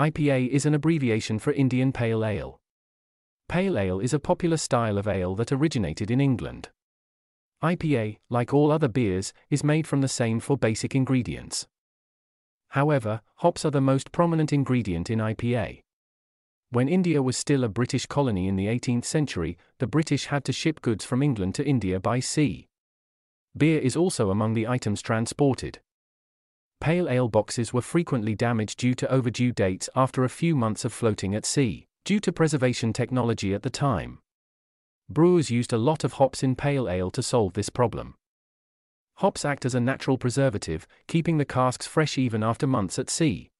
IPA is an abbreviation for Indian Pale Ale. Pale ale is a popular style of ale that originated in England. IPA, like all other beers, is made from the same four basic ingredients. However, hops are the most prominent ingredient in IPA. When India was still a British colony in the 18th century, the British had to ship goods from England to India by sea. Beer is also among the items transported. Pale ale boxes were frequently damaged due to overdue dates after a few months of floating at sea, due to preservation technology at the time. Brewers used a lot of hops in pale ale to solve this problem. Hops act as a natural preservative, keeping the casks fresh even after months at sea.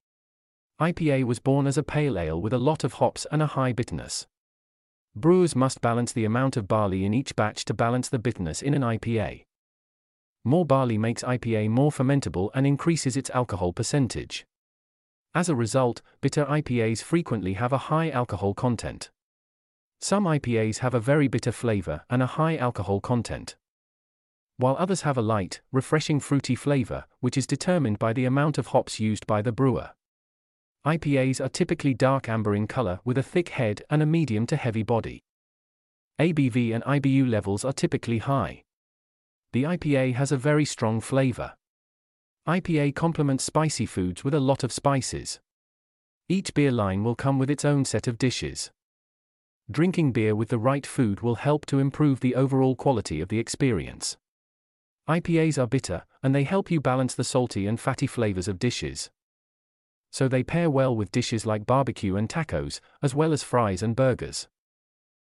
IPA was born as a pale ale with a lot of hops and a high bitterness. Brewers must balance the amount of barley in each batch to balance the bitterness in an IPA. More barley makes IPA more fermentable and increases its alcohol percentage. As a result, bitter IPAs frequently have a high alcohol content. Some IPAs have a very bitter flavor and a high alcohol content. While others have a light, refreshing fruity flavor, which is determined by the amount of hops used by the brewer. IPAs are typically dark amber in color with a thick head and a medium to heavy body. ABV and IBU levels are typically high the IPA has a very strong flavor. IPA complements spicy foods with a lot of spices. Each beer line will come with its own set of dishes. Drinking beer with the right food will help to improve the overall quality of the experience. IPAs are bitter, and they help you balance the salty and fatty flavors of dishes. So they pair well with dishes like barbecue and tacos, as well as fries and burgers.